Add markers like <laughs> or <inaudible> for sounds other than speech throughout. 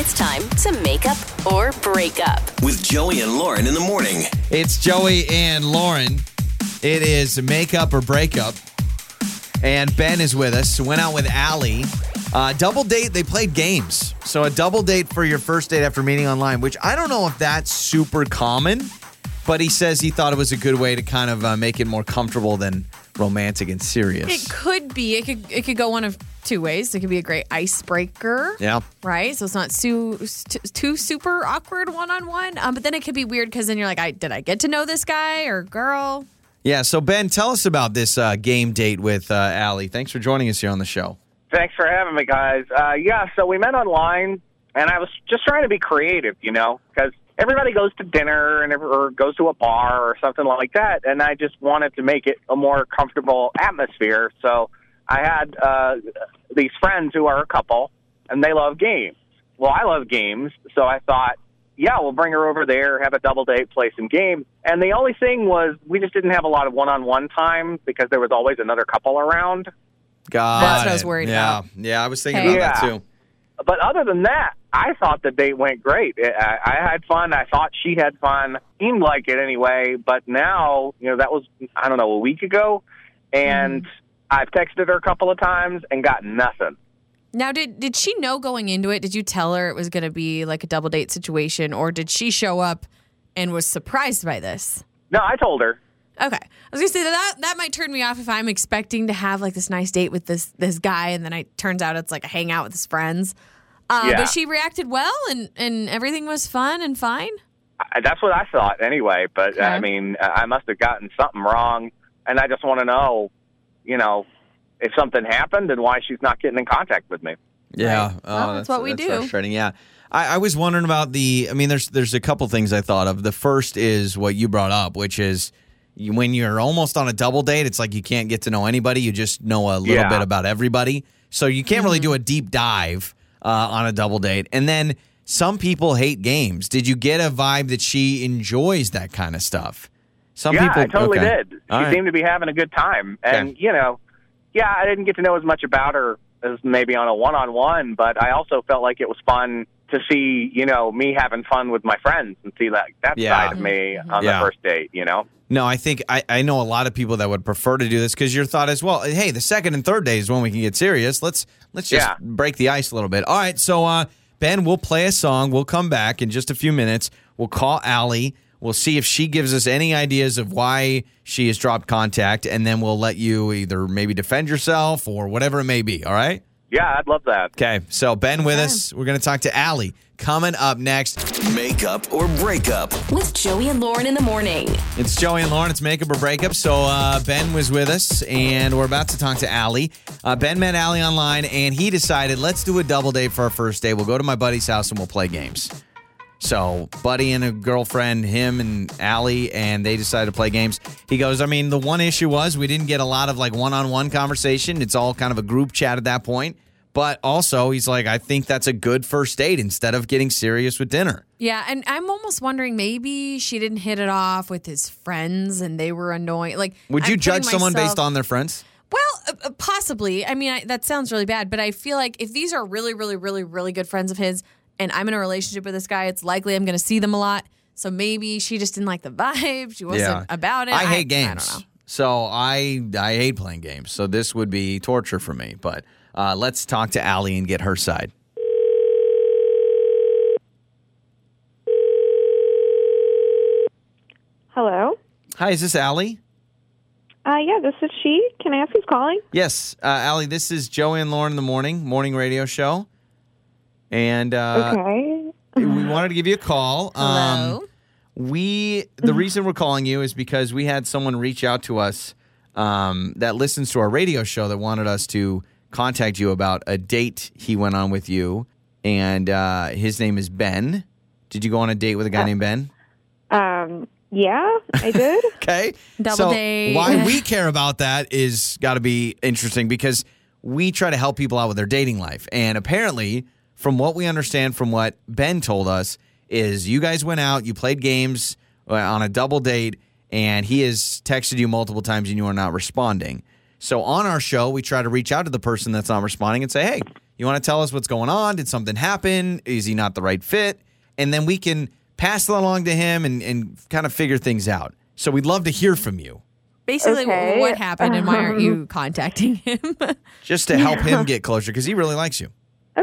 It's time to make up or break up. With Joey and Lauren in the morning. It's Joey and Lauren. It is make up or break up. And Ben is with us. Went out with Allie. Uh, double date, they played games. So a double date for your first date after meeting online, which I don't know if that's super common, but he says he thought it was a good way to kind of uh, make it more comfortable than romantic and serious. It could be. It could. It could go one of two ways. It could be a great icebreaker. yeah. Right. So it's not too too super awkward one on one. Um, but then it could be weird because then you're like, I did I get to know this guy or girl? Yeah. So, Ben, tell us about this uh, game date with uh, Allie. Thanks for joining us here on the show. Thanks for having me, guys. Uh, yeah, so we met online, and I was just trying to be creative, you know, because everybody goes to dinner and or goes to a bar or something like that, and I just wanted to make it a more comfortable atmosphere. So I had uh, these friends who are a couple, and they love games. Well, I love games, so I thought, yeah, we'll bring her over there, have a double date, play some games. And the only thing was, we just didn't have a lot of one-on-one time because there was always another couple around. God, That's what I was worried yeah. about. Yeah, I was thinking Okay. about that too. but other than that, I thought the date went great. I, I had fun. I thought she had fun. Seemed like it anyway. But now, you know, that was I don't know a week ago, and mm-hmm. I've texted her a couple of times and got nothing. Now, did did she know going into it? Did you tell her it was going to be like a double date situation, or did she show up and was surprised by this? No, I told her. Okay, I was gonna say that that, that might turn me off if I'm expecting to have like this nice date with this this guy, and then it turns out it's like a hangout with his friends. Uh, Yeah. But she reacted well, and and everything was fun and fine. I, that's what I thought anyway. But Okay. I mean, I must have gotten something wrong, and I just want to know, you know, if something happened and why she's not getting in contact with me. Yeah, Right. Well, that's what we do. Frustrating. Yeah, I, I was wondering about the. I mean, there's there's a couple things I thought of. The first is what you brought up, which is you, when you're almost on a double date, it's like you can't get to know anybody. You just know a little Yeah. bit about everybody, so you can't really do a deep dive uh, on a double date. And then some people hate games. Did you get a vibe that she enjoys that kind of stuff? Some yeah, people I totally okay. did. She right. seemed to be having a good time, and Okay. you know, yeah, I didn't get to know as much about her as maybe on a one-on-one, but I also felt like it was fun to see, you know, me having fun with my friends and see that that Yeah. side of me on Yeah. the first date. You know, No, I think I, I know a lot of people that would prefer to do this because your thought is, well, hey, the second and third day is when we can get serious. Let's let's just Yeah. break the ice a little bit. All right, so uh, Ben, we'll play a song. We'll come back in just a few minutes. We'll call Allie. We'll see if she gives us any ideas of why she has dropped contact, and then we'll let you either maybe defend yourself or whatever it may be. All right. Yeah, I'd love that. Okay. So Ben with us. We're going to talk to Allie coming up next. Makeup or breakup. With Joey and Lauren in the morning. It's Joey and Lauren. It's makeup or breakup. So uh, Ben was with us, and we're about to talk to Allie. Uh, ben met Allie online, and he decided let's do a double date for our first date. We'll go to my buddy's house and we'll play games. So buddy and a girlfriend, him and Allie, and they decided to play games. He goes, I mean, the one issue was we didn't get a lot of like one-on-one conversation. It's all kind of a group chat at that point. But also, he's like, I think that's a good first date instead of getting serious with dinner. Yeah, and I'm almost wondering maybe she didn't hit it off with his friends and they were annoying. Like, Would you I'm judge someone myself- based on their friends? Well, uh, uh, possibly. I mean, I, that sounds really bad, but I feel like if these are really, really, really, really good friends of his, and I'm in a relationship with this guy, it's likely I'm going to see them a lot. So maybe she just didn't like the <laughs> vibe. She wasn't about it. I hate I games. don't know. So I I hate playing games. So this would be torture for me. But uh, let's talk to Allie and get her side. Hello. Hi, is this Allie? Uh, yeah, this is she. Can I ask who's calling? Yes, uh, Allie. This is Joey and Lauren in the morning morning radio show, and uh, okay. we wanted to give you a call. Hello. Um, we the reason we're calling you is because we had someone reach out to us um, that listens to our radio show that wanted us to contact you about a date he went on with you, and uh, his name is Ben. Did you go on a date with a guy named Ben? Um, yeah, I did. <laughs> Okay. Double so date. Why we care about that is got to be interesting because we try to help people out with their dating life. And apparently, from what we understand from what Ben told us, is you guys went out, you played games uh, on a double date, and he has texted you multiple times and you are not responding. So on our show, we try to reach out to the person that's not responding and say, hey, You want to tell us what's going on? Did something happen? Is he not the right fit? And then we can pass it along to him and, and kind of figure things out. So we'd love to hear from you Basically, Okay. what happened and why aren't you <laughs> contacting him? just to help him get closer because he really likes you.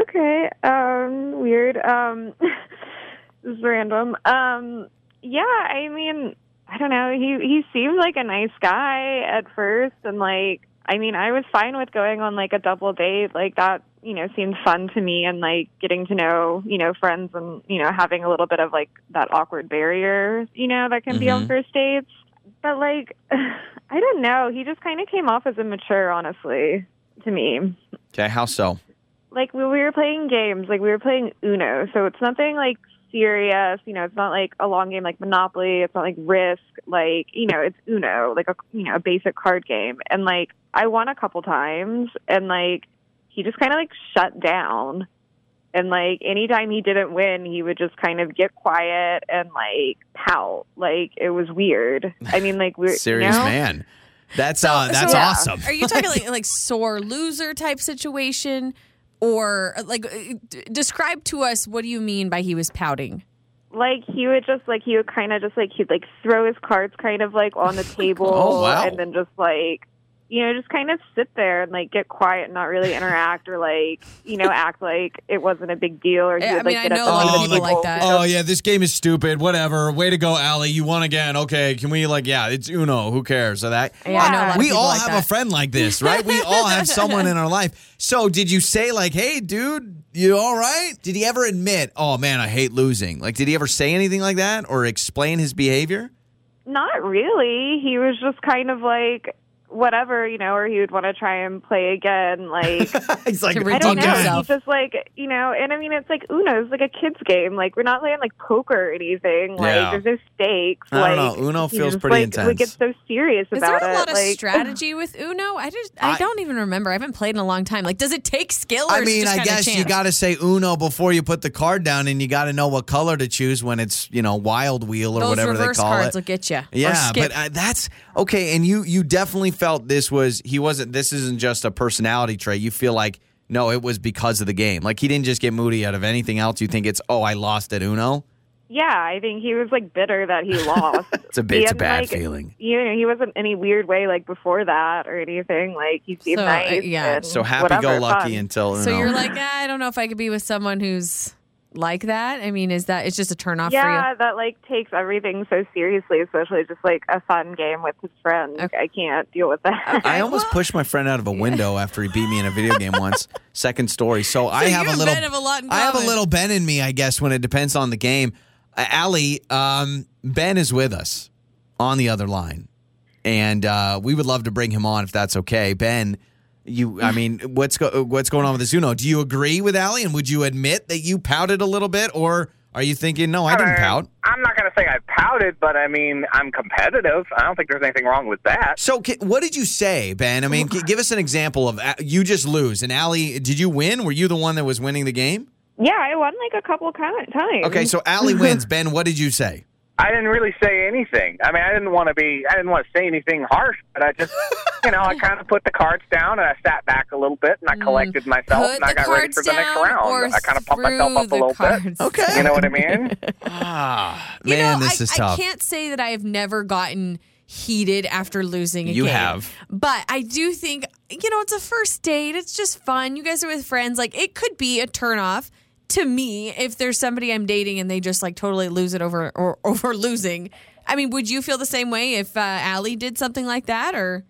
Okay. Um, weird. Um, <laughs> this is random. Um, yeah, I mean, I don't know. He he seemed like a nice guy at first, and like, I mean, I was fine with going on like a double date. Like that, you know, seemed fun to me, and like getting to know, you know, friends, and you know, having a little bit of like that awkward barrier, you know, that can be on Mhm. first dates. But like, <sighs> I don't know. He just kind of came off as immature, honestly, to me Okay, how so? Like when we were playing games, like we were playing Uno, so it's nothing like serious. You know, it's not like a long game like Monopoly. It's not like Risk. Like you know, it's Uno, like a you know a basic card game. And like I won a couple times, and like he just kind of like shut down. And like anytime he didn't win, he would just kind of get quiet and like pout. Like it was weird. I mean, like we're <laughs> Serious you know? man. That's uh, that's So- awesome. Are you talking <laughs> like like sore loser type situation, or like uh, describe to us what do you mean by he was pouting? like he would just like he would kind of just like he'd like throw his cards kind of like on the <laughs> table Oh, wow. and then just like you know just kind of sit there and like get quiet and not really interact or like you know act like it wasn't a big deal or he Yeah, I would mean, like I get know up a lot and of people like people. that. Oh yeah, this game is stupid. Whatever. Way to go, Allie. You won again. Okay, can we like yeah, it's Uno. Who cares? So that Yeah, I know a lot of we all like have that. a friend like this, right? We all have <laughs> someone in our life. So did you say like, hey, dude, you all right? Did he ever admit, oh man, I hate losing? Like, did he ever say anything like that or explain his behavior? not really he was just kind of like whatever you know or he would want to try and play again like <laughs> He's like, To I redeem don't know. himself. He's just like you know, and I mean, it's like Uno. It's like a kids game. Like we're not playing like poker or anything. Like Yeah. there's no stakes. I don't know. Uno feels just, pretty like, intense. We get so serious Is about there a it. of like, <laughs> strategy with Uno? I just I, I- don't even remember. I haven't played in a long time. Like, does it take skill? Or I mean, just I guess you got to say Uno before you put the card down, and you got to know what color to choose when it's you know Wild Wheel or those whatever they reverse call cards it. will get you. Yeah, but uh, that's okay. And you you definitely felt this was he wasn't. This isn't just a personality trait. You feel like no, it was because of the game. Like he didn't just get moody out of anything else. You think it's oh, I lost at Uno. yeah, I think he was like bitter that he <laughs> lost. It's a bit- He it's a bad like, feeling. You know, he wasn't any weird way like before that or anything. Like he seemed So, uh, yeah. So happy whatever, go lucky fun. until Uno. So you're like, "Ah, I don't know if I could be with someone who's like that. I mean, is that it's just a turn off Yeah, that like takes everything so seriously, especially just like a fun game with his friends. Okay. I can't deal with that. I <laughs> almost pushed my friend out of a window after he beat me in a video game once. <laughs> Second story. So, I have a little. Ben have a lot I have a little Ben in me, I guess, when it depends on the game. Uh, Allie, um, Ben is with us on the other line, and uh, we would love to bring him on if that's okay. Ben, you, I mean, what's go, what's going on with this Uno? Do you agree with Allie, and would you admit that you pouted a little bit, or are you thinking, no, I didn't pout? I'm not going to say I pouted, but I mean, I'm competitive. I don't think there's anything wrong with that. So, what did you say, Ben? I mean, give us an example of uh, you just lose, and Allie, did you win? Were you the one that was winning the game? yeah, I won like a couple ki- times. Okay, so Allie wins. Ben, what did you say? I didn't really say anything. I mean, I didn't want to be, I didn't want to say anything harsh, but I just, <laughs> you know, I kind of put the cards down and I sat back a little bit and I collected myself Put and I got ready cards for the next round. I kind of pumped myself threw up a the little bit. Okay. You know what I mean? <laughs> Ah, You man, know, this I, is I can't say that I have never gotten heated after losing a You game. have. But I do think, you know, it's a first date. It's just fun. You guys are with friends. Like, it could be a turnoff to me if there's somebody I'm dating and they just like totally lose it over or over losing. I mean, would you feel the same way if uh, Allie did something like that or?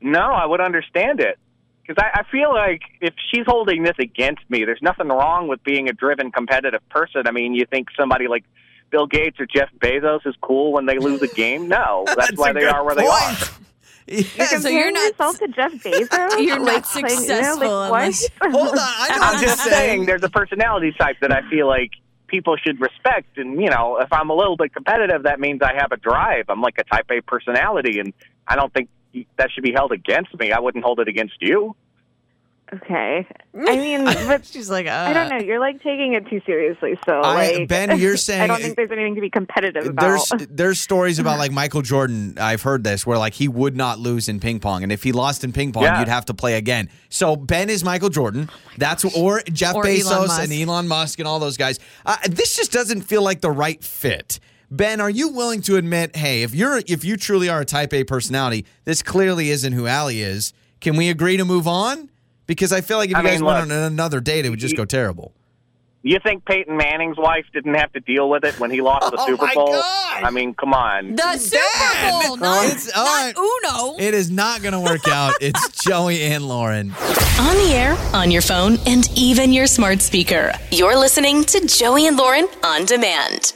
No, I would understand it. Because I, I feel like if she's holding this against me, there's nothing wrong with being a driven, competitive person. I mean, you think somebody like Bill Gates or Jeff Bezos is cool when they lose a game? No, <laughs> that's, That's why they are where they are. <laughs> point. Yes. So you're Comparing not- yourself to Jeff <laughs> Bezos. You're not Like, playing Uno, successful like, what? unless- <laughs> Hold on, I know what I'm just saying there's a personality type that I feel like people should respect. And, you know, if I'm a little bit competitive, that means I have a drive. I'm like a type A personality, and I don't think that should be held against me. I wouldn't hold it against you. Okay. I mean, <laughs> but She's like, uh, I don't know. You're like taking it too seriously. So, I- like, Ben, <laughs> you're saying- I don't think there's anything to be competitive about. There's there's stories about <laughs> like Michael Jordan. I've heard this where like he would not lose in ping pong, and if he lost in ping pong, Yeah. you'd have to play again. So Ben is Michael Jordan. That's or Jeff Or Elon Bezos Musk. and Elon Musk and all those guys. Uh, this just doesn't feel like the right fit. Ben, are you willing to admit, hey, if you're if you truly are a Type A personality, this clearly isn't who Allie is. Can we agree to move on? Because I feel like if you I guys mean, went look, on another date, it would just go terrible. You think Peyton Manning's wife didn't have to deal with it when he lost the <laughs> Oh, Super my Bowl? gosh. I mean, come on. the Super Bowl, not, It's- all not Uno. It is not going to work out. <laughs> It's Joey and Lauren. On the air, on your phone, and even your smart speaker. You're listening to Joey and Lauren on demand.